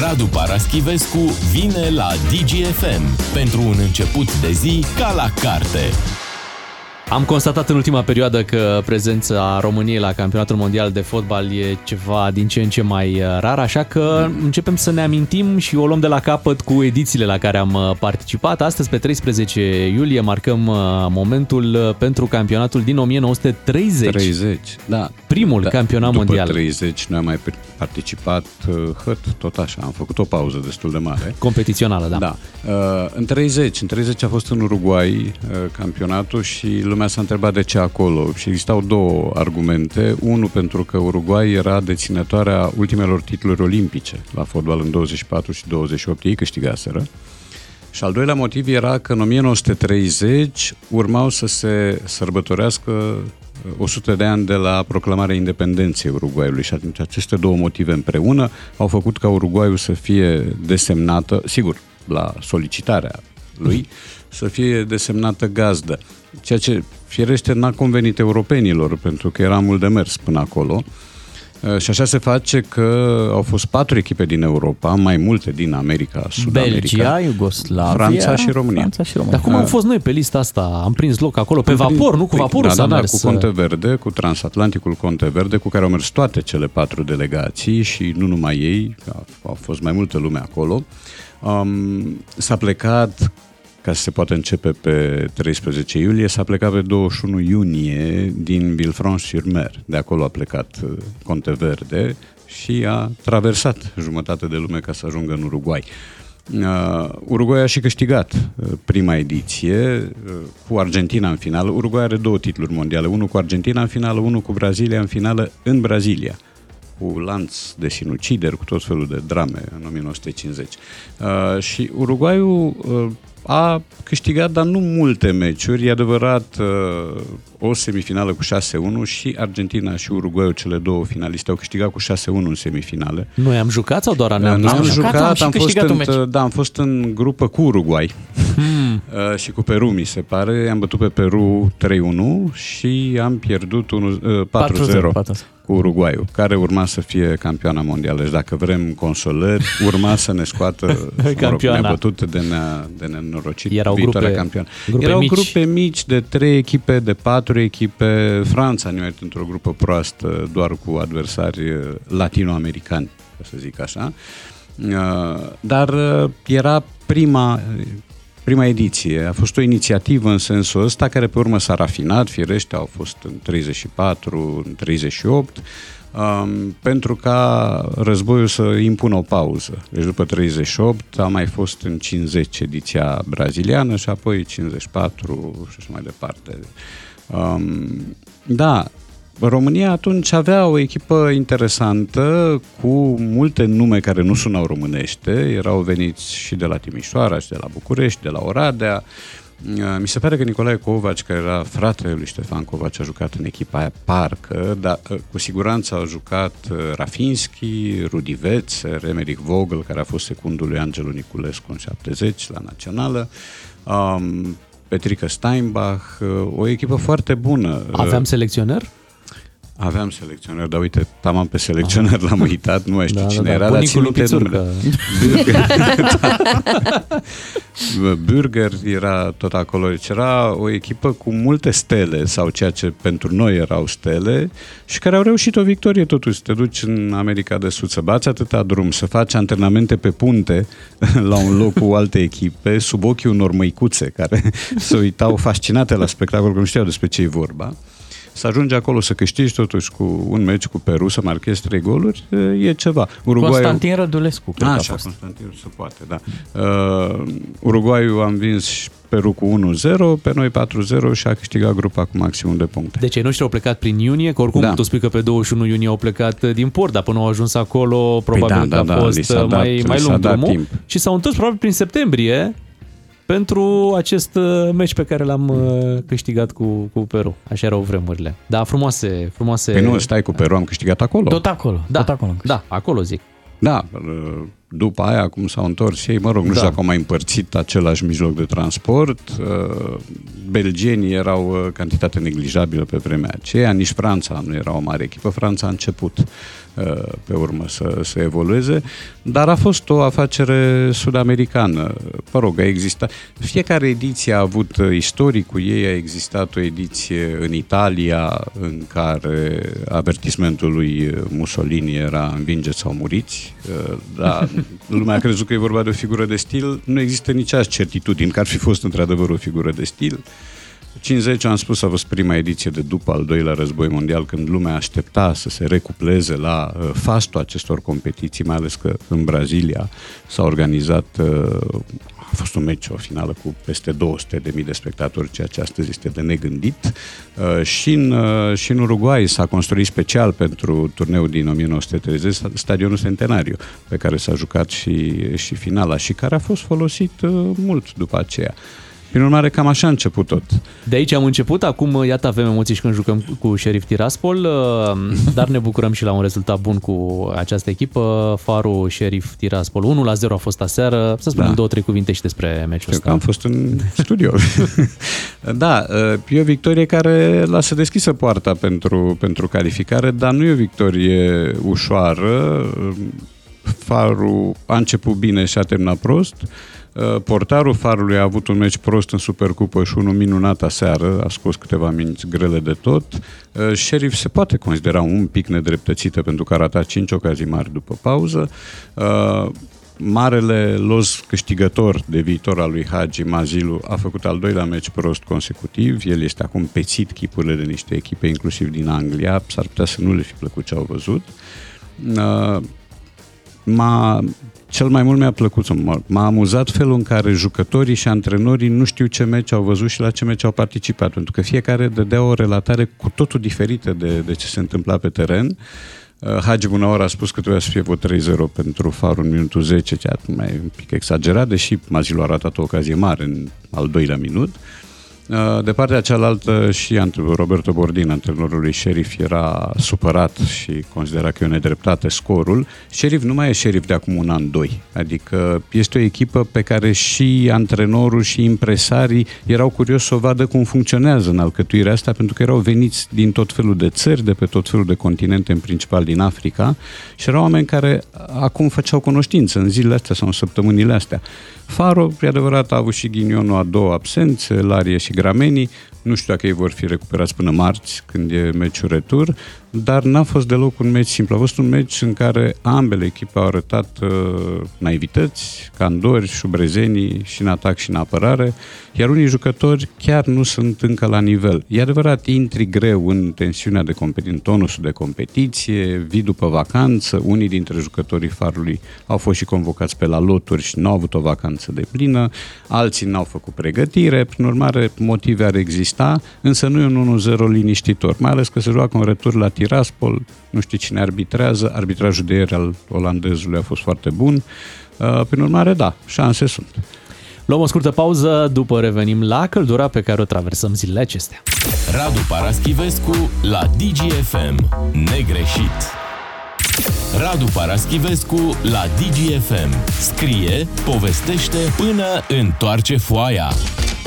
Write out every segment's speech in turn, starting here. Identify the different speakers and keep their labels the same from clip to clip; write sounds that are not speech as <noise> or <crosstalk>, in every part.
Speaker 1: Radu Paraschivescu vine la DGFM pentru un început de zi ca la carte.
Speaker 2: Am constatat în ultima perioadă că prezența României la campionatul mondial de fotbal e ceva din ce în ce mai uh, rar, așa că începem să ne amintim și o luăm de la capăt cu edițiile la care am uh, participat. Astăzi, pe 13 iulie, marcăm uh, momentul pentru campionatul din 1930.
Speaker 3: 30, da.
Speaker 2: Primul
Speaker 3: da,
Speaker 2: campionat
Speaker 3: după
Speaker 2: mondial.
Speaker 3: 30 noi am mai participat hăt, tot așa. Am făcut o pauză destul de mare.
Speaker 2: Competițională, da.
Speaker 3: Da. În 30, în 30 a fost în Uruguay campionatul și lumea s-a întrebat de ce acolo și existau două argumente. Unul pentru că Uruguay era deținătoarea ultimelor titluri olimpice la fotbal în 24 și 28, ei câștigaseră. Și al doilea motiv era că în 1930 urmau să se sărbătorească 100 de ani de la proclamarea independenței Uruguayului și atunci aceste două motive împreună au făcut ca Uruguayul să fie desemnată, sigur, la solicitarea lui, să fie desemnată gazdă ceea ce firește n-a convenit europenilor, pentru că era mult de mers până acolo. Uh, și așa se face că au fost patru echipe din Europa, mai multe din America, Sud-America.
Speaker 4: Belgia, Iugoslavia,
Speaker 3: Franța și România.
Speaker 4: Franța și România.
Speaker 2: Dar cum am fost noi pe lista asta? Am prins loc acolo, pe vapor, nu cu
Speaker 3: Păi,
Speaker 2: vaporul
Speaker 3: da,
Speaker 2: s-a
Speaker 3: da, da,
Speaker 2: mers.
Speaker 3: cu Conte Verde, cu Transatlanticul Conte Verde, cu care au mers toate cele patru delegații și nu numai ei, au fost mai multă lume acolo. Um, s-a plecat ca să se poată începe pe 13 iulie, s-a plecat pe 21 iunie din Villefranche-sur-Mer. De acolo a plecat uh, Conte Verde și a traversat jumătate de lume ca să ajungă în Uruguay. Uh, Uruguay a și câștigat uh, prima ediție uh, cu Argentina în finală. Uruguay are două titluri mondiale, unul cu Argentina în finală, unul cu Brazilia în finală în Brazilia cu lanț de sinucideri, cu tot felul de drame în 1950. Uh, și Uruguayul uh, a câștigat, dar nu multe meciuri. E adevărat, uh, o semifinală cu 6-1 și Argentina și Uruguayul, cele două finaliste, au câștigat cu 6-1 în semifinale.
Speaker 2: Noi am jucat sau doar ne-am
Speaker 3: N-am
Speaker 2: dus?
Speaker 3: jucat,
Speaker 4: am și
Speaker 3: am fost,
Speaker 4: câștigat un
Speaker 3: în, da, am fost în grupă cu Uruguay
Speaker 2: Hmm. <laughs>
Speaker 3: uh, și cu Peru, mi se pare. Am bătut pe Peru 3-1 și am pierdut 1, uh, 4-0 cu Uruguayul, care urma să fie campioana mondială. Deci dacă vrem consolări, urma să ne scoată <laughs> mă rog,
Speaker 2: Campioana.
Speaker 3: ne-a bătut de, ne de nenorocit
Speaker 2: Erau
Speaker 3: viitoarea
Speaker 2: grupe-
Speaker 3: campioană.
Speaker 2: grupe
Speaker 3: Erau
Speaker 2: mici.
Speaker 3: grupe mici de trei echipe, de patru echipe. Franța ne-a uitat într-o grupă proastă, doar cu adversari uh, latinoamericani, ca să zic așa. Uh, Dar uh, era prima prima ediție. A fost o inițiativă în sensul ăsta, care pe urmă s-a rafinat, firește, au fost în 34, în 38, um, pentru ca războiul să impună o pauză. Deci după 38 a mai fost în 50 ediția braziliană și apoi 54 și așa mai departe. Um, da, România atunci avea o echipă interesantă cu multe nume care nu sunau românește, erau veniți și de la Timișoara și de la București, de la Oradea. Mi se pare că Nicolae Covaci, care era fratele lui Ștefan Covaci, a jucat în echipa aia, parcă, dar cu siguranță au jucat uh, Rafinski, Rudi Vețer, Emeric Vogel, care a fost secundul lui Angelu Niculescu în 70 la Națională, um, Petrica Steinbach, uh, o echipă foarte bună.
Speaker 2: Aveam selecționer?
Speaker 3: Aveam selecționer, dar uite, tamam pe selecționer l-am uitat, nu mai știu
Speaker 2: Da, da,
Speaker 3: cine
Speaker 2: da,
Speaker 3: era, dar
Speaker 2: bunicul
Speaker 3: țin
Speaker 2: lui
Speaker 3: minte
Speaker 2: Pițurcă.
Speaker 3: numele. <laughs> Burger era tot acolo, deci era o echipă cu multe stele, sau ceea ce pentru noi erau stele, și care au reușit o victorie totuși. Să te duci în America de Sud, să bați atâta drum, să faci antrenamente pe punte <laughs> la un loc cu alte echipe, sub ochii unor măicuțe care <laughs> se uitau fascinate la spectacol, că nu știau despre ce e vorba să ajungi acolo să câștigi totuși cu un meci cu Peru, să marchezi trei goluri, e ceva.
Speaker 4: Uruguay... Constantin Rădulescu, cred că a
Speaker 3: Așa,
Speaker 4: fost.
Speaker 3: Constantin, se poate, da. Uh, Uruguayul am vins și Peru cu 1-0, pe noi 4-0 și a câștigat grupa cu maximum de puncte.
Speaker 2: Deci ei noștri au plecat prin iunie, că oricum
Speaker 3: Da.
Speaker 2: tu spui că pe 21 iunie au plecat uh, din port, dar până au ajuns acolo, probabil
Speaker 3: da,
Speaker 2: că
Speaker 3: da,
Speaker 2: a
Speaker 3: da, li
Speaker 2: fost
Speaker 3: s-a
Speaker 2: uh,
Speaker 3: dat-
Speaker 2: mai,
Speaker 3: li
Speaker 2: mai
Speaker 3: s-a
Speaker 2: lung
Speaker 3: dat
Speaker 2: drumul
Speaker 3: timp.
Speaker 2: și s-au întors probabil prin septembrie pentru acest uh, meci pe care l-am uh, câștigat cu, cu Peru. Așa erau vremurile. Da, frumoase, frumoase...
Speaker 3: Păi nu, stai cu Peru, am câștigat acolo.
Speaker 4: Tot acolo,
Speaker 2: da,
Speaker 4: tot acolo.
Speaker 2: da, acolo zic.
Speaker 3: Da, uh, după aia, acum s-au întors ei, mă rog, nu
Speaker 2: Da.
Speaker 3: știu dacă au mai împărțit același mijloc de transport. Uh, Belgenii erau uh, cantitate neglijabilă pe vremea aceea, nici Franța nu era o mare echipă. Franța a început uh, pe urmă să, să evolueze, dar a fost o afacere sud-americană. Mă rog, a existat. Fiecare ediție a avut uh, istoricul ei, a existat o ediție în Italia în care avertismentul lui Mussolini era învingeți sau muriți, uh, dar <laughs> lumea a crezut că e vorba de o figură de stil. Nu există nici azi certitudini că ar fi fost într-adevăr o figură de stil. 50 am spus, a fost prima ediție de după al doilea război mondial, când lumea aștepta să se recupleze la uh, fastul acestor competiții, mai ales că în Brazilia s-a organizat, uh, a fost un meci, o finală cu peste 200 de mii de spectatori, ceea ce astăzi este de negândit. Uh, și, în, uh, și în Uruguay s-a construit special pentru turneul din 1930 stadionul Centenariu, pe care s-a jucat și, și finala și care a fost folosit uh, mult după aceea. Prin urmare, cam așa a început tot.
Speaker 2: De aici am început, acum iată avem emoții și când jucăm cu Sheriff Tiraspol, uh, <laughs> dar ne bucurăm și la un rezultat bun cu această echipă. Farul Sheriff Tiraspol 1 la 0 a fost aseară. Să spunem
Speaker 3: Da.
Speaker 2: două, trei cuvinte și despre meciul
Speaker 3: Știu că
Speaker 2: ăsta.
Speaker 3: am fost în <laughs> studio. <laughs> da, e o victorie care lasă deschisă poarta pentru, pentru calificare, dar nu e o victorie ușoară. Farul a început bine și a terminat prost. Portarul Farului a avut un meci prost în Supercupă și unul minunat aseară, a scos câteva minți grele de tot. Sheriff se poate considera un pic nedreptățită pentru că a ratat 5 ocazii mari după pauză. Marele los câștigător de viitor al lui Hagi, Mazilu, a făcut al doilea meci prost consecutiv. El este acum pețit chipurile de niște echipe, inclusiv din Anglia. S-ar putea să nu le fi plăcut ce au văzut. Uh, M-a, cel mai mult mi-a plăcut, sau m-a, m-a amuzat felul în care jucătorii și antrenorii nu știu ce meci au văzut și la ce meci au participat, pentru că fiecare dădea o relatare cu totul diferită de, de ce se întâmpla pe teren. Uh, Hagi Bunaor a spus că trebuia să fie vreo 3-0 pentru Farul în minutul 10, ceea ce mai e un pic exagerat, deși Mazilu a ratat o ocazie mare în al doilea minut. Uh, De partea cealaltă și ant- Roberto Bordin, antrenorul lui Sheriff, era supărat și considera că e o nedreptate scorul. Sheriff nu mai e Sheriff de acum un an, doi. Adică este o echipă pe care și antrenorul și impresarii erau curioși să o vadă cum funcționează în alcătuirea asta, pentru că erau veniți din tot felul de țări, de pe tot felul de continente, în principal din Africa, și erau oameni care acum făceau cunoștință în zilele astea sau în săptămânile astea. Faro, e adevărat, a avut și ghinionul a două absențe, Larie și Gramenii. Nu știu dacă ei vor fi recuperați până marți, când e meciul retur, dar n-a fost deloc un meci simplu. A fost un meci în care ambele echipe au arătat uh, naivități, candori, șubrezenii și în atac și în apărare, iar unii jucători chiar nu sunt încă la nivel. E adevărat, intri greu în tensiunea de competiție, în tonusul de competiție, vii după vacanță, unii dintre jucătorii farului au fost și convocați pe la loturi și nu au avut o vacanță de plină, alții n-au făcut pregătire, prin urmare motive ar exista, însă nu e un 1-0 liniștitor, mai ales că se joacă un retur la Tiraspol, nu știu cine arbitrează, arbitrajul de ieri al olandezului a fost foarte bun, Uh, prin urmare, da, șanse sunt.
Speaker 2: Luăm o scurtă pauză, după revenim la căldura pe care o traversăm zilele acestea.
Speaker 1: Radu Paraschivescu la DGFM. Negreșit. Radu Paraschivescu la DGFM. Scrie, povestește până întoarce foaia.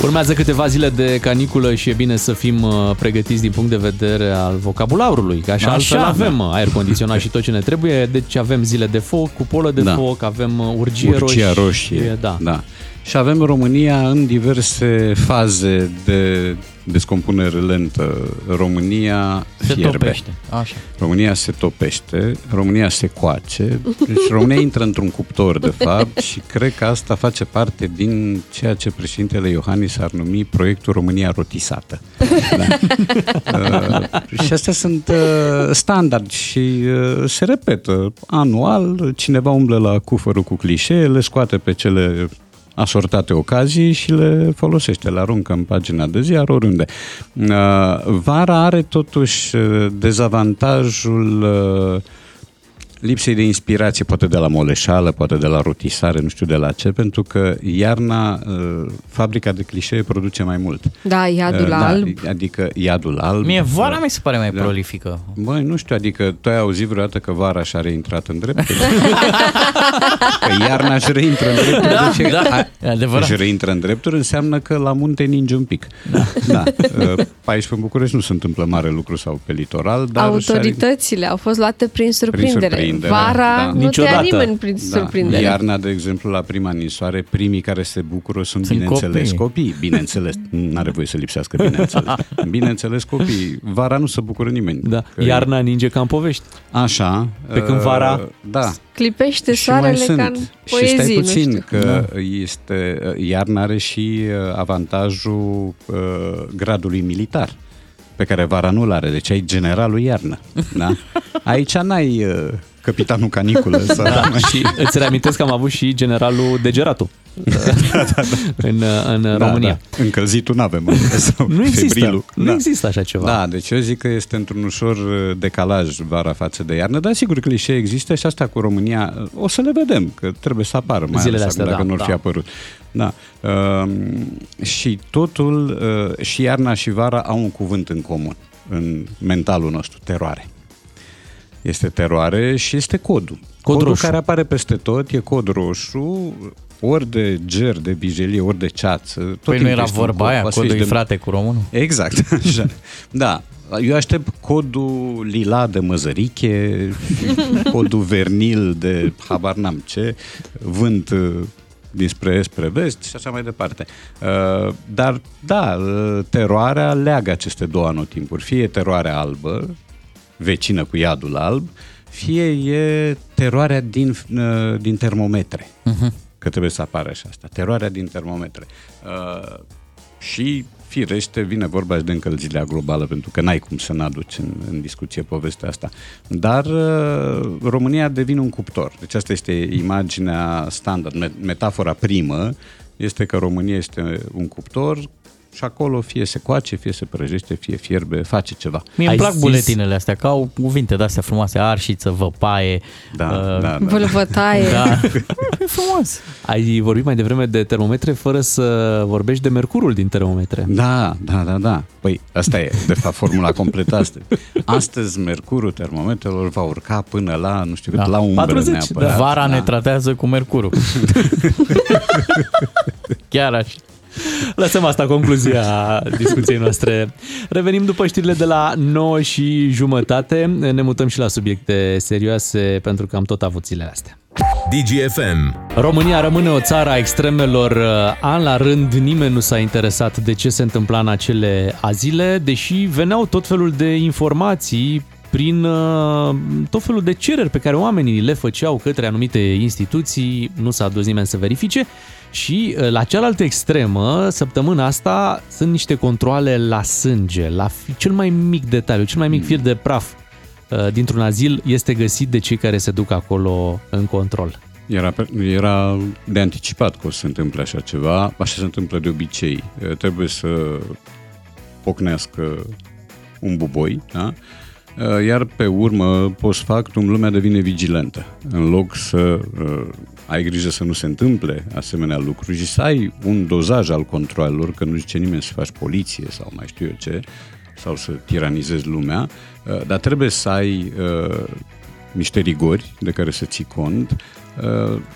Speaker 2: Urmează câteva zile de caniculă și e bine să fim uh, pregătiți din punct de vedere al vocabularului, că așa,
Speaker 3: Așa,
Speaker 2: altfel
Speaker 3: da.
Speaker 2: avem uh, aer condiționat și tot ce ne trebuie, deci avem zile de foc, cupolă de
Speaker 3: Da.
Speaker 2: foc, avem uh, urgie,
Speaker 3: Urgia
Speaker 2: roșie,
Speaker 3: roșie.
Speaker 2: Da.
Speaker 3: da. Și avem România în diverse faze de descompunere lentă. România
Speaker 4: Se
Speaker 3: fierbe.
Speaker 4: topește. Așa.
Speaker 3: România se topește, România se coace, deci România <laughs> intră într-un cuptor, de fapt, și cred că asta face parte din ceea ce președintele Iohannis ar numi proiectul România rotisată. Da. <laughs> uh, și astea sunt uh, standard și uh, se repetă anual, cineva umblă la cufărul cu clișee, le scoate pe cele asortate ocazii și le folosește, le aruncă în pagina de ziar oriunde. Uh, Vara are totuși uh, dezavantajul uh, lipsei de inspirație, poate de la moleșală, poate de la rotisare, nu știu de la ce, pentru că iarna uh, fabrica de clișee produce mai mult.
Speaker 5: Da, iadul
Speaker 3: Uh,
Speaker 5: alb.
Speaker 3: Adică iadul alb.
Speaker 4: Mie vara mi se pare mai
Speaker 3: Da.
Speaker 4: prolifică.
Speaker 3: Băi, nu știu, adică tu ai auzit vreodată că vara și-a reintrat în drept? <laughs> că iarna își reintră în drepturi.
Speaker 4: Da,
Speaker 3: deci,
Speaker 4: da,
Speaker 3: a-
Speaker 4: e adevărat.
Speaker 3: Își reintră în drepturi înseamnă că la munte ninge un pic. Da. da. Uh, Pe aici pe București nu se întâmplă mare lucru sau pe litoral, dar...
Speaker 5: Autoritățile au fost luate prin surprindere.
Speaker 3: surprindere,
Speaker 5: Vara
Speaker 3: da.
Speaker 5: nu te ia
Speaker 2: Niciodată.
Speaker 5: nimeni prin
Speaker 3: Da.
Speaker 5: surprindere.
Speaker 3: Iarna, de exemplu, la prima ninsoare, primii care se bucură sunt,
Speaker 4: Sunt
Speaker 3: bineînțeles,
Speaker 4: copii.
Speaker 3: copii. Bineînțeles, nu are voie să lipsească, <laughs> bineînțeles. Bineînțeles, copii. Vara nu se bucură nimeni.
Speaker 2: Da.
Speaker 3: Că-
Speaker 2: Iarna ninge ca în povești.
Speaker 3: Așa.
Speaker 2: Pe când
Speaker 3: uh,
Speaker 2: vara-
Speaker 3: Da.
Speaker 5: Clipește
Speaker 3: Și mai
Speaker 5: soarele
Speaker 3: sunt.
Speaker 5: ca în
Speaker 3: și stai
Speaker 5: poezii, nu
Speaker 3: puțin
Speaker 5: știu.
Speaker 3: că este, iarna are și uh, avantajul uh, gradului militar pe care vara nu-l are, deci ai generalul iarnă. Da? <laughs> Aici n-ai uh, capitanul caniculă. Sau
Speaker 2: Da, și îți reamintesc că am avut și generalul Degeratu <laughs> în, în România.
Speaker 3: Da. Încălzitul n-avem. Sau
Speaker 2: Nu există,
Speaker 3: febrilul.
Speaker 2: nu
Speaker 3: da.
Speaker 2: există așa ceva.
Speaker 3: Da, deci eu zic că este într-un ușor uh, decalaj vara față de iarnă, dar sigur clișee există și asta cu România uh, o să le vedem, că trebuie să apară mai
Speaker 2: Zilele
Speaker 3: ales acum,
Speaker 2: astea,
Speaker 3: dacă
Speaker 2: da,
Speaker 3: nu ar
Speaker 2: da.
Speaker 3: fi apărut. Da. Um, și totul, uh, și iarna și vara au un cuvânt în comun în mentalul nostru, teroare. Este teroare și este codul.
Speaker 2: Cod
Speaker 3: codul
Speaker 2: roșu.
Speaker 3: care apare peste tot e cod roșu, ori de ger, de bijelie, ori de ceață. Tot
Speaker 4: Păi nu
Speaker 3: timpul
Speaker 4: era
Speaker 3: este un
Speaker 4: vorba
Speaker 3: cod.
Speaker 4: aia,
Speaker 3: Poate să fie
Speaker 4: codul
Speaker 3: și
Speaker 4: e
Speaker 3: de-
Speaker 4: frate cu românul?
Speaker 3: Exact, <laughs> așa. Da. Eu aștept codul lila de măzăriche, codul vernil de habar n-am ce, vânt uh, dinspre est, spre vest și așa mai departe. Uh, Dar, da, uh, teroarea leagă aceste două anotimpuri. Fie e teroarea albă, vecină cu iadul alb, fie e teroarea din, uh, din termometre. Uh-huh. Că trebuie să apară și asta. Teroarea din termometre. Uh, și firește vine vorba și de încălzirea globală, pentru că n-ai cum să n-aduci în, în discuție povestea asta. Dar uh, România devine un cuptor. Deci asta este imaginea standard, me- metafora primă este că România este un cuptor și acolo fie se coace, fie se prăjește, fie fierbe, face ceva.
Speaker 4: Mie
Speaker 2: Ai
Speaker 4: îmi plac
Speaker 2: zis-
Speaker 4: buletinele astea, că au cuvinte de-astea frumoase, arșiță, văpaie.
Speaker 3: Da,
Speaker 4: uh,
Speaker 3: da, da.
Speaker 5: Vâlvătaie.
Speaker 4: da. <laughs> e frumos.
Speaker 2: Ai vorbit mai devreme de termometre fără să vorbești de mercurul din termometre.
Speaker 3: Da, da, da, da. Păi asta e, de fapt, formula completă astăzi. Astăzi mercurul termometrelor va urca până la, nu știu cât,
Speaker 4: Da.
Speaker 3: la umbră
Speaker 2: 40,
Speaker 3: neapărat.
Speaker 4: Vara
Speaker 3: da.
Speaker 4: ne tratează cu mercurul. <laughs> Chiar așa.
Speaker 2: Lăsăm asta concluzia discuției noastre. Revenim după știrile de la 9 și jumătate. Ne mutăm și la subiecte serioase pentru că am tot avut zilele astea.
Speaker 1: DGFM.
Speaker 2: România rămâne o țară a extremelor. An la rând nimeni nu s-a interesat de ce se întâmpla în acele azile, deși veneau tot felul de informații prin uh, tot felul de cereri pe care oamenii le făceau către anumite instituții, nu s-a dus nimeni să verifice și uh, la cealaltă extremă, săptămâna asta, sunt niște controle la sânge, la fi- cel mai mic detaliu, cel mai mic fir de praf uh, dintr-un azil este găsit de cei care se duc acolo în control.
Speaker 3: Era, pe- era de anticipat că o să se întâmple așa ceva. Așa se întâmplă de obicei. E, Trebuie să pocnească un buboi, da? E, Iar pe urmă, post factum, lumea devine vigilentă. În loc să uh, ai grijă să nu se întâmple asemenea lucruri și să ai un dozaj al controlelor, că nu zice nimeni să faci poliție sau mai știu eu ce, sau să tiranizezi lumea, uh, dar trebuie să ai uh, niște rigori de care să ții cont, uh,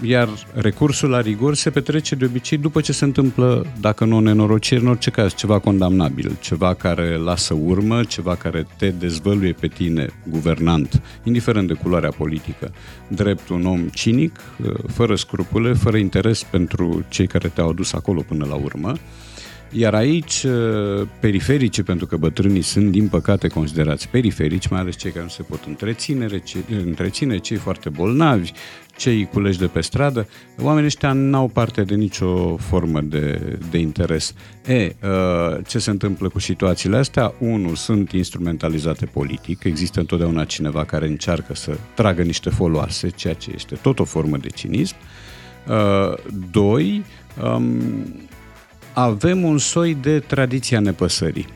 Speaker 3: iar recursul la rigori se petrece de obicei după ce se întâmplă, dacă nu o nenorocire, în orice caz, ceva condamnabil, ceva care lasă urmă, ceva care te dezvăluie pe tine, guvernant, indiferent de culoarea politică, drept un om cinic, uh, fără scrupule, fără interes pentru cei care te-au adus acolo până la urmă, iar aici, uh, periferice, pentru că bătrânii sunt, din păcate, considerați periferici, mai ales cei care nu se pot întreține, cei, întreține, cei foarte bolnavi, cei culeși de pe stradă, oamenii ăștia n-au parte de nicio formă de, de interes. E, uh, ce se întâmplă cu situațiile astea? Unu, sunt instrumentalizate politic, există întotdeauna cineva care încearcă să tragă niște foloase, ceea ce este tot o formă de cinism. Uh, doi, um, avem un soi de tradiția nepăsării.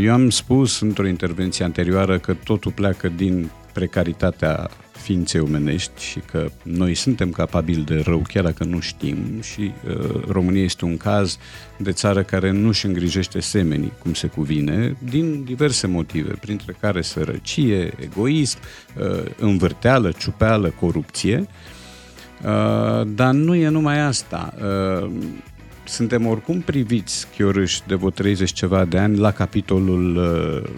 Speaker 3: Eu am spus într-o intervenție anterioară că totul pleacă din precaritatea ființei omenești și că noi suntem capabili de rău chiar dacă nu știm și uh, România este un caz de țară care nu își îngrijește semenii cum se cuvine din diverse motive, printre care sărăcie, egoism, uh, învârteală, ciupeală, corupție Uh, dar nu e numai asta. Uh, suntem oricum priviți, chiorâși, de vreo 30 ceva de ani la capitolul uh,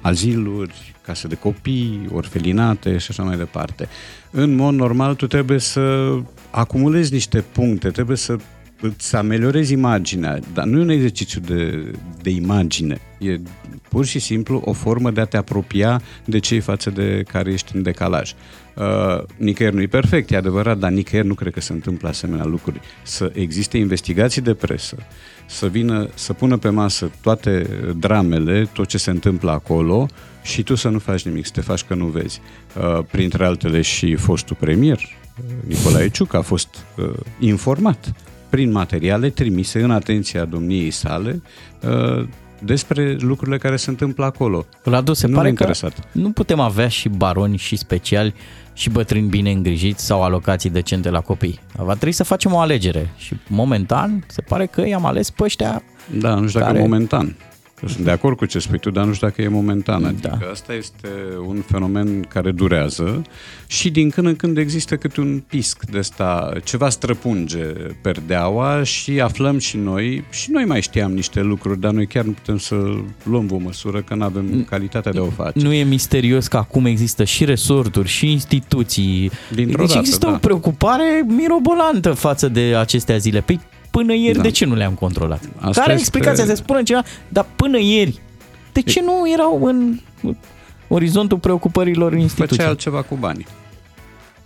Speaker 3: aziluri, case de copii, orfelinate și așa mai departe. În mod normal, tu trebuie să acumulezi niște puncte, trebuie să îți ameliorezi imaginea, dar nu e un exercițiu de, de imagine, e pur și simplu o formă de a te apropia de cei față de care ești în decalaj. Uh, nicăieri nu e perfect, e adevărat, dar nicăieri nu cred că se întâmplă asemenea lucruri. Să existe investigații de presă, să vină, să pună pe masă toate dramele, tot ce se întâmplă acolo și tu să nu faci nimic, să te faci că nu vezi. Uh, printre altele și fostul premier, Nicolae Ciuc, a fost uh, informat prin materiale trimise în atenția domniei sale uh, despre lucrurile care se întâmplă acolo.
Speaker 4: Radu, se
Speaker 3: Nu
Speaker 4: pare
Speaker 3: m-a
Speaker 4: că
Speaker 3: interesat.
Speaker 4: nu putem avea și baroni și speciali și bătrâni bine îngrijiți sau alocații decente la copii. Va trebui să facem o alegere și momentan se pare că i-am ales pe ăștia
Speaker 3: Da, nu știu dacă
Speaker 4: Care-
Speaker 3: momentan. Că sunt de acord cu ce spui tu, dar nu știu dacă e momentan. Adică
Speaker 4: Da.
Speaker 3: asta este un fenomen care durează și din când în când există câte un pisc de ăsta, ceva străpunge perdeaua și aflăm și noi, și noi mai știam niște lucruri, dar noi chiar nu putem să luăm o măsură că nu avem calitatea de a o face.
Speaker 4: Nu e misterios că acum există și resorturi și instituții.
Speaker 3: Dintr-o
Speaker 4: deci
Speaker 3: dată,
Speaker 4: există
Speaker 3: da.
Speaker 4: o preocupare mirobolantă față de acestea zile. Păi până ieri
Speaker 3: Da.
Speaker 4: de ce nu le-am controlat?
Speaker 3: Asta
Speaker 4: Care e
Speaker 3: este-
Speaker 4: explicația? Se spune cineva, dar până ieri de ce nu erau în orizontul preocupărilor instituției?
Speaker 3: Făcea altceva cu banii.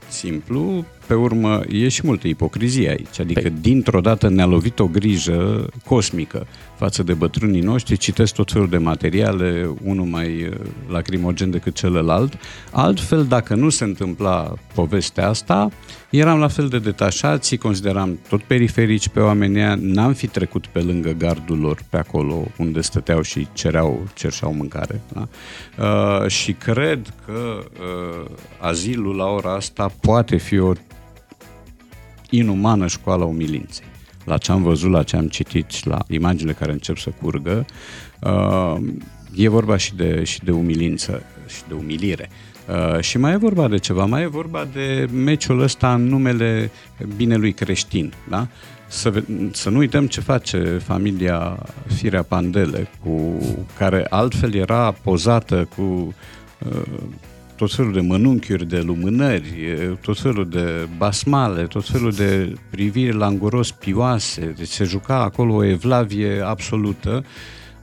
Speaker 3: Simplu, pe urmă, e și multă ipocrizie aici. Adică,
Speaker 4: Păi-
Speaker 3: dintr-o dată ne-a lovit o grijă cosmică față de bătrânii noștri, citesc tot felul de materiale, unul mai uh, lacrimogen decât celălalt. Altfel, dacă nu se întâmpla povestea asta, eram la fel de detașați, îi consideram tot periferici pe oamenii ăia, n-am fi trecut pe lângă gardul lor, pe acolo unde stăteau și cereau, cerșeau mâncare. Da? Uh, și cred că uh, azilul la ora asta poate fi o inumană școală a umilinței. La ce am văzut, la ce am citit și la imaginile care încep să curgă, uh, e vorba și de, și de umilință și de umilire. Uh, și mai e vorba de ceva, mai e vorba de meciul ăsta în numele binelui creștin, da? Să, ve- să nu uităm ce face familia Firea Pandele, cu care altfel era pozată cu uh, tot felul de mănunchiuri de lumânări, e, tot felul de basmale, tot felul de priviri languros pioase, deci se juca acolo o evlavie absolută.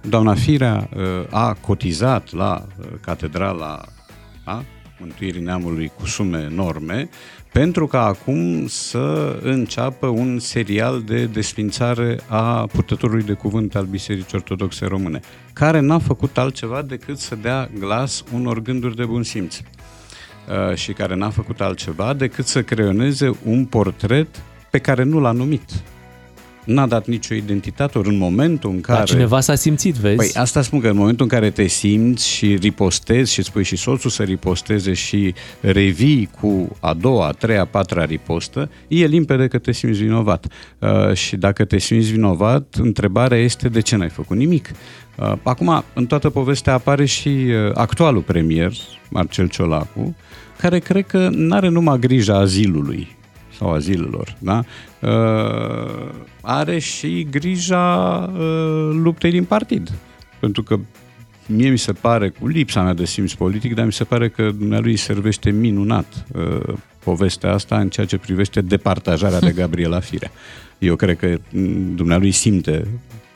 Speaker 3: Doamna Firea uh, a cotizat la uh, catedrala a Mântuirii Neamului cu sume enorme, pentru ca acum să înceapă un serial de desfințare a purtătorului de cuvânt al Bisericii Ortodoxe Române, care n-a făcut altceva decât să dea glas unor gânduri de bun simț uh, și care n-a făcut altceva decât să creioneze un portret pe care nu l-a numit. N-a dat nicio identitate, ori în momentul în care...
Speaker 2: Dar cineva s-a simțit, vezi?
Speaker 3: Păi asta spun că în momentul în care te simți și ripostezi și spui și soțul să riposteze și revii cu a doua, a treia, a patra ripostă, e limpede că te simți vinovat. Uh, și dacă te simți vinovat, întrebarea este de ce n-ai făcut nimic. Uh, acum, în toată povestea apare și uh, actualul premier, Marcel Ciolacu, care cred că nu are numai grija azilului sau azilelor, da? Uh, are și grija uh, luptei din partid. Pentru că mie mi se pare, cu lipsa mea de simț politic, dar mi se pare că dumnealui îi servește minunat uh, povestea asta în ceea ce privește departajarea de Gabriela Firea. Eu cred că mm, dumnealui simte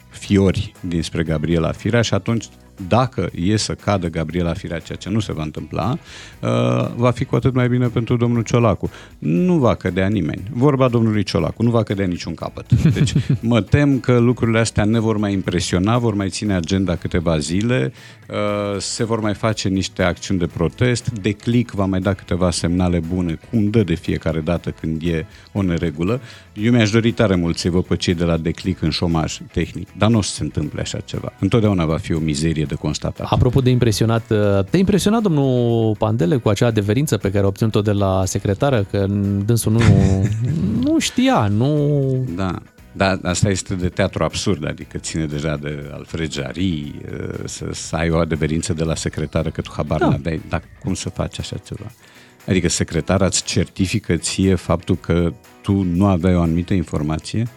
Speaker 3: fiori dinspre Gabriela Firea și atunci dacă e să cadă Gabriela Firea, ceea ce nu se va întâmpla, uh, va fi cu atât mai bine pentru domnul Ciolacu. Nu va cădea nimeni. Vorba domnului Ciolacu, nu va cădea niciun capăt. Deci <laughs> mă tem că lucrurile astea ne vor mai impresiona, vor mai ține agenda câteva zile, uh, se vor mai face niște acțiuni de protest, Declic va mai da câteva semnale bune, cum dă de fiecare dată când e o neregulă. Eu mi-aș dori tare mult să-i văd pe cei de la Declic în șomaj tehnic, dar nu o să se întâmple așa ceva. Întotdeauna va fi o mizerie de constatat.
Speaker 2: Apropo de impresionat, te-a impresionat domnul Pandele cu acea adeverință pe care a obținut-o de la secretară, că dânsul nu, <laughs> nu știa, nu...
Speaker 3: Da. Da, asta este de teatru absurd, adică ține deja de Alfred Jarry, să, să ai o adeverință de la secretară că tu habar
Speaker 2: Da.
Speaker 3: da. n-aveai, dar cum să faci așa ceva? Adică secretara îți certifică ție faptul că tu nu aveai o anumită informație?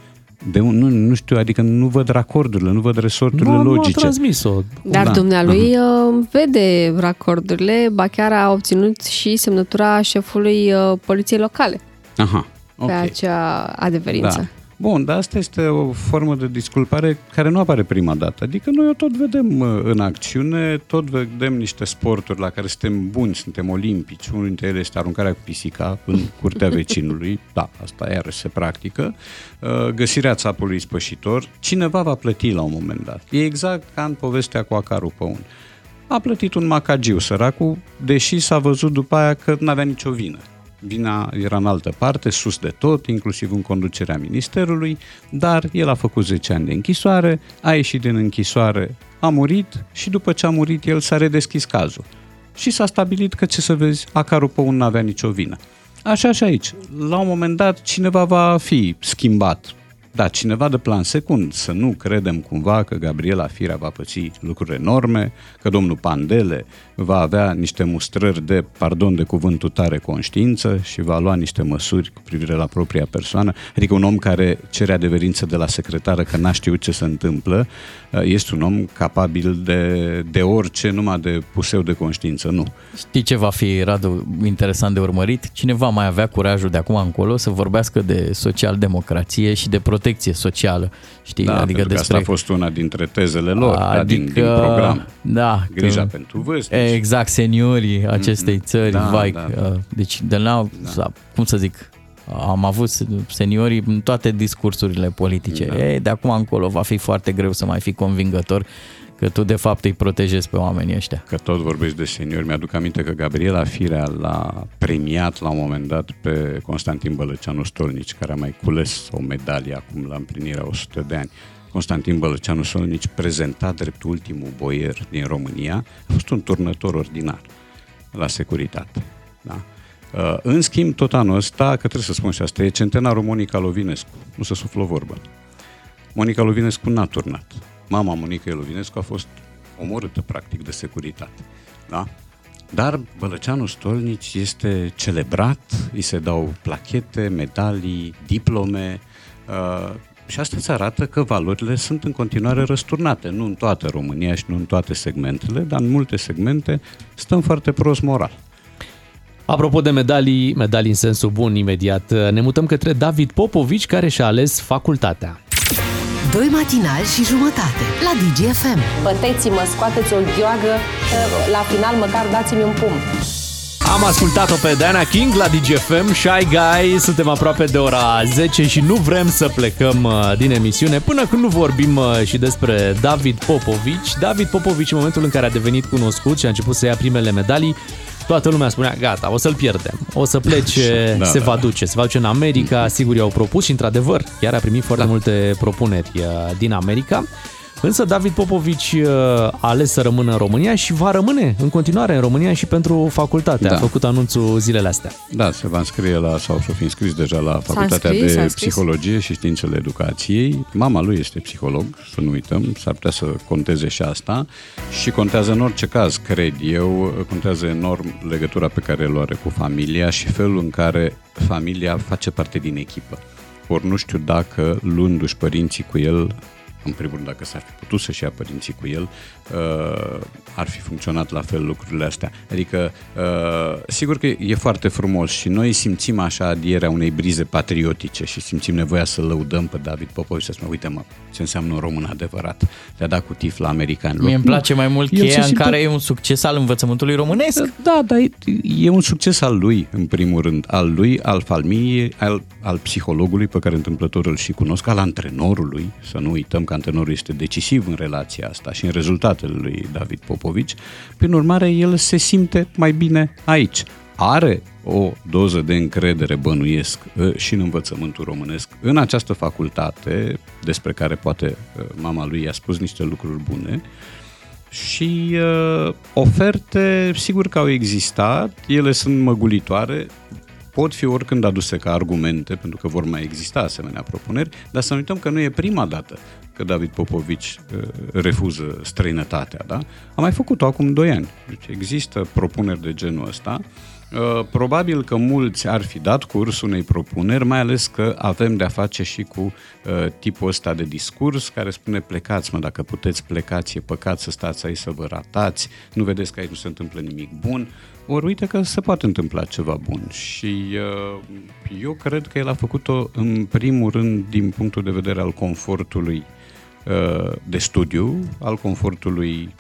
Speaker 3: De un, nu, nu știu, adică nu văd racordurile, nu văd resorturile
Speaker 2: Nu, nu a
Speaker 3: logice.
Speaker 2: transmis-o.
Speaker 5: Dar
Speaker 3: Da.
Speaker 5: da. dumnealui uh, vede racordurile, ba chiar a obținut și semnătura șefului uh, poliției locale
Speaker 3: Aha,
Speaker 5: okay. pe
Speaker 3: ok.
Speaker 5: acea adeverință.
Speaker 3: Da. Bun, dar asta este o formă de disculpare care nu apare prima dată. Adică noi o tot vedem uh, în acțiune, tot vedem niște sporturi la care suntem buni, suntem olimpici. Unul dintre ele este aruncarea cu pisica în <laughs> curtea vecinului. Da, asta iarăși se practică. Uh, Găsirea țapului spășitor. Cineva va plăti la un moment dat. E exact ca în povestea cu acarul pe un. A plătit un macagiu, săracul, deși s-a văzut după aia că nu avea nicio vină. Vina era în altă parte, sus de tot, inclusiv în conducerea ministerului, dar el a făcut 10 ani de închisoare, a ieșit din închisoare, a murit și după ce a murit el s-a redeschis cazul. Și s-a stabilit că, ce să vezi, acarul pe un n-avea nicio vină. Așa și aici. La un moment dat cineva va fi schimbat. Da, cineva de plan secund, să nu credem cumva că Gabriela Firea va păți lucruri enorme, că domnul Pandele va avea niște mustrări de, pardon de cuvântul tare, conștiință și va lua niște măsuri cu privire la propria persoană. Adică un om care cere adeverință de la secretară că n-a știut ce se întâmplă, este un om capabil de, de orice, numai de puseu de conștiință, nu.
Speaker 4: Știi ce va fi, Radu, interesant de urmărit? Cine va mai avea curajul de acum încolo să vorbească de social-democrație și de protecție socială? Știi?
Speaker 3: Da,
Speaker 4: adică
Speaker 3: pentru că asta a fost una dintre tezele lor, adică, da, din, din program.
Speaker 4: Da,
Speaker 3: Grija
Speaker 4: că,
Speaker 3: pentru vârstnici.
Speaker 4: Exact, seniorii acestei țări,
Speaker 3: Da,
Speaker 4: vai,
Speaker 3: da.
Speaker 4: uh, deci de la, da. cum să zic, am avut seniorii în toate discursurile politice.
Speaker 3: Da.
Speaker 4: Ei, de acum încolo va fi foarte greu să mai fii convingător că tu de fapt îi protejezi pe oamenii ăștia.
Speaker 3: Că tot vorbești de seniori, mi-aduc aminte că Gabriela Firea l-a premiat la un moment dat pe Constantin Bălăceanu Stolnici, care a mai cules o medalie acum la împlinirea 100 de ani. Constantin Bălăceanu Stolnici, prezentat drept ultimul boier din România, a fost un turnător ordinar la securitate. Da? Uh, În schimb, tot anul ăsta, că trebuie să spun și asta, e centenarul Monica Lovinescu. Nu se suflă o vorbă. Monica Lovinescu n-a turnat. Mama Monica Lovinescu a fost omorâtă, practic, de securitate. Da? Dar Bălăceanu Stolnici este celebrat, îi se dau plachete, medalii, diplome uh, și asta îți arată că valorile sunt în continuare răsturnate. Nu în toată România și nu în toate segmentele, dar în multe segmente stăm foarte prost moral.
Speaker 2: Apropo de medalii, medalii în sensul bun imediat, ne mutăm către David Popovici, care și-a ales facultatea.
Speaker 6: Doi matinali și jumătate la DGFM.
Speaker 7: Băteți-mă, scoateți o gheoagă, că la final măcar dați-mi un pumn.
Speaker 2: Am ascultat-o pe Diana King la DGFM, Shy Guy, suntem aproape de ora 10 și nu vrem să plecăm uh, din emisiune până când nu vorbim uh, și despre David Popovici. David Popovici, în momentul în care a devenit cunoscut și a început să ia primele medalii, toată lumea spunea, gata, o să-l pierdem, o să plece, <laughs>
Speaker 3: Da,
Speaker 2: se
Speaker 3: da,
Speaker 2: va
Speaker 3: da.
Speaker 2: duce, se va duce în America, sigur i-au propus și într-adevăr, chiar a primit foarte da. multe propuneri uh, din America. Însă David Popovici uh, a ales să rămână în România și va rămâne în continuare în România și pentru facultate. Da. A
Speaker 3: Da.
Speaker 2: făcut anunțul zilele astea.
Speaker 3: Da, se va înscrie la, sau să fi înscris deja la Facultatea
Speaker 5: înscris, s-a
Speaker 3: de
Speaker 5: înscris.
Speaker 3: Psihologie și Științele Educației. Mama lui este psiholog, să nu uităm, s-ar putea să conteze și asta. Și contează în orice caz, cred eu, contează enorm legătura pe care o are cu familia și felul în care familia face parte din echipă. Ori nu știu dacă, luându-și părinții cu el, în primul rând, dacă s-ar fi putut să-și ia părinții cu el, uh, ar fi funcționat la fel lucrurile astea. Adică, uh, sigur că e foarte frumos și noi simțim așa adierea unei brize patriotice și simțim nevoia să lăudăm pe David Popovici și să spunem, uite mă, ce înseamnă un român adevărat. Le-a dat cu tif la americani.
Speaker 4: Mie îmi
Speaker 3: Nu,
Speaker 4: place mai mult
Speaker 3: el
Speaker 4: cheia
Speaker 3: se
Speaker 4: în
Speaker 3: simte-
Speaker 4: care e un succes al învățământului românesc.
Speaker 3: da, dar e, e un succes al lui, în primul rând. Al lui, al familiei, al, al psihologului pe care întâmplător îl și cunosc, al antrenorului. Să nu uităm că antrenorul este decisiv în relația asta și în rezultatele lui David Popovici. Prin urmare, el se simte mai bine aici. Are o doză de încredere, bănuiesc, ă, și în învățământul românesc, în această facultate, despre care poate ă, mama lui i-a spus niște lucruri bune, și uh, oferte, sigur că au existat, ele sunt măgulitoare, pot fi oricând aduse ca argumente, pentru că vor mai exista asemenea propuneri, dar să nu uităm că nu e prima dată că David Popovici uh, refuză străinătatea, da? A mai făcut-o acum 2 ani. Deci există propuneri de genul ăsta Uh, Probabil că mulți ar fi dat curs unei propuneri, mai ales că avem de-a face și cu uh, tipul ăsta de discurs care spune plecați mă, dacă puteți plecați, e păcat să stați aici să vă ratați, nu vedeți că aici nu se întâmplă nimic bun. Ori uite că se poate întâmpla ceva bun și uh, eu cred că el a făcut-o în primul rând din punctul de vedere al confortului uh, de studiu, al confortului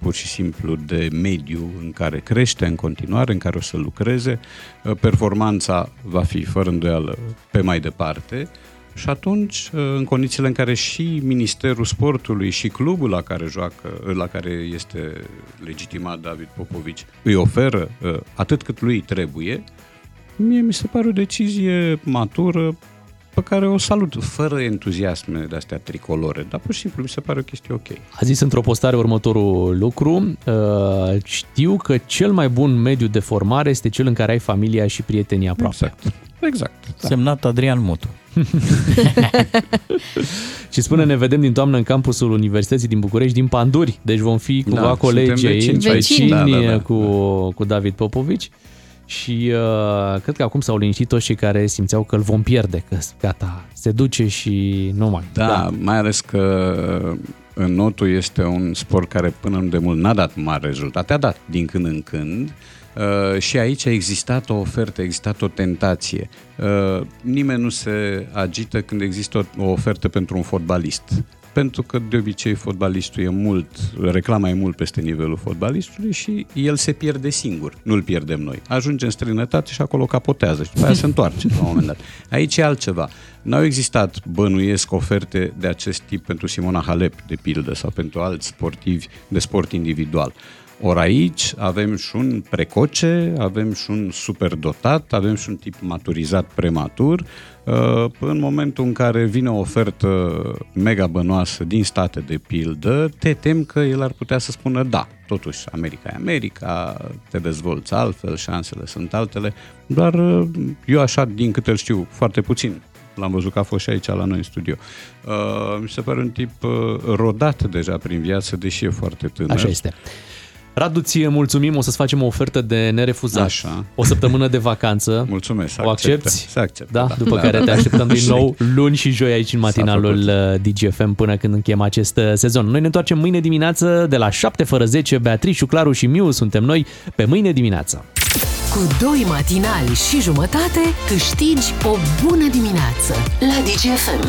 Speaker 3: pur și simplu de mediu în care crește în continuare, în care o să lucreze, uh, performanța va fi fără îndoială pe mai departe. Și atunci, uh, în condițiile în care și Ministerul Sportului și clubul la care joacă, la care este legitimat David Popovici, îi oferă uh, atât cât lui trebuie, mie mi se pare o decizie matură pe care o salut, fără entuziasme de astea tricolore, dar pur și simplu mi se pare o chestie ok.
Speaker 2: A zis într-o postare următorul lucru, uh, știu că cel mai bun mediu de formare este cel în care ai familia și prietenii aproape.
Speaker 3: Exact. Exact.
Speaker 4: Da. Semnat Adrian Mutu. <laughs>
Speaker 2: Și spune, ne vedem din toamnă în campusul Universității din București, din Panduri. Deci vom fi cumva
Speaker 3: Da,
Speaker 2: colegi
Speaker 3: suntem
Speaker 2: aici,
Speaker 3: vecini.
Speaker 2: vecini
Speaker 3: Da, da, da.
Speaker 2: cu, cu David Popovici. Și uh, cred că acum s-au liniștit toți cei care simțeau că îl vom pierde, că gata, se duce și nu mai.
Speaker 3: Da, da, mai ales că în notul este un sport care până nu de mult n-a dat mari rezultate, a dat din când în când uh, și aici a existat o ofertă, a existat o tentație. Uh, nimeni nu se agită când există o, o ofertă pentru un fotbalist. Pentru că de obicei fotbalistul e mult, reclama e mult peste nivelul fotbalistului și el se pierde singur, nu-l pierdem noi. Ajunge în străinătate și acolo capotează și după aia se întoarce la un moment dat. Aici e altceva. N-au existat, bănuiesc, oferte de acest tip pentru Simona Halep, de pildă, sau pentru alți sportivi de sport individual. Ori aici avem și un precoce, avem și un superdotat, avem și un tip maturizat prematur. Uh, În momentul în care vine o ofertă mega bănoasă din state de pildă, te tem că el ar putea să spună da. Totuși, America e America, te dezvolți altfel, șansele sunt altele, doar uh, eu așa, din câte îl știu, foarte puțin, L-am văzut că a fost și aici la noi în studio. Uh, mi se pare un tip uh, rodat deja prin viață, deși e foarte tânăr.
Speaker 2: Așa este. Radu, ție mulțumim, o să-ți facem o ofertă de nerefuzat.
Speaker 3: Așa.
Speaker 2: O săptămână de vacanță.
Speaker 3: Mulțumesc,
Speaker 2: O
Speaker 3: acceptă.
Speaker 2: accepti?
Speaker 3: Se acceptă,
Speaker 2: Da?
Speaker 3: da.
Speaker 2: După
Speaker 3: Da,
Speaker 2: care
Speaker 3: da.
Speaker 2: te așteptăm din
Speaker 3: Și-
Speaker 2: nou luni și joi aici în matinalul
Speaker 3: S-a
Speaker 2: uh, DGFM până când încheiem acest uh, sezon. Noi ne întoarcem mâine dimineață de la 7 fără 10. Beatrice, Claru și Miu suntem noi pe mâine dimineață.
Speaker 6: Cu doi matinali și jumătate câștigi o bună dimineață la DGFM.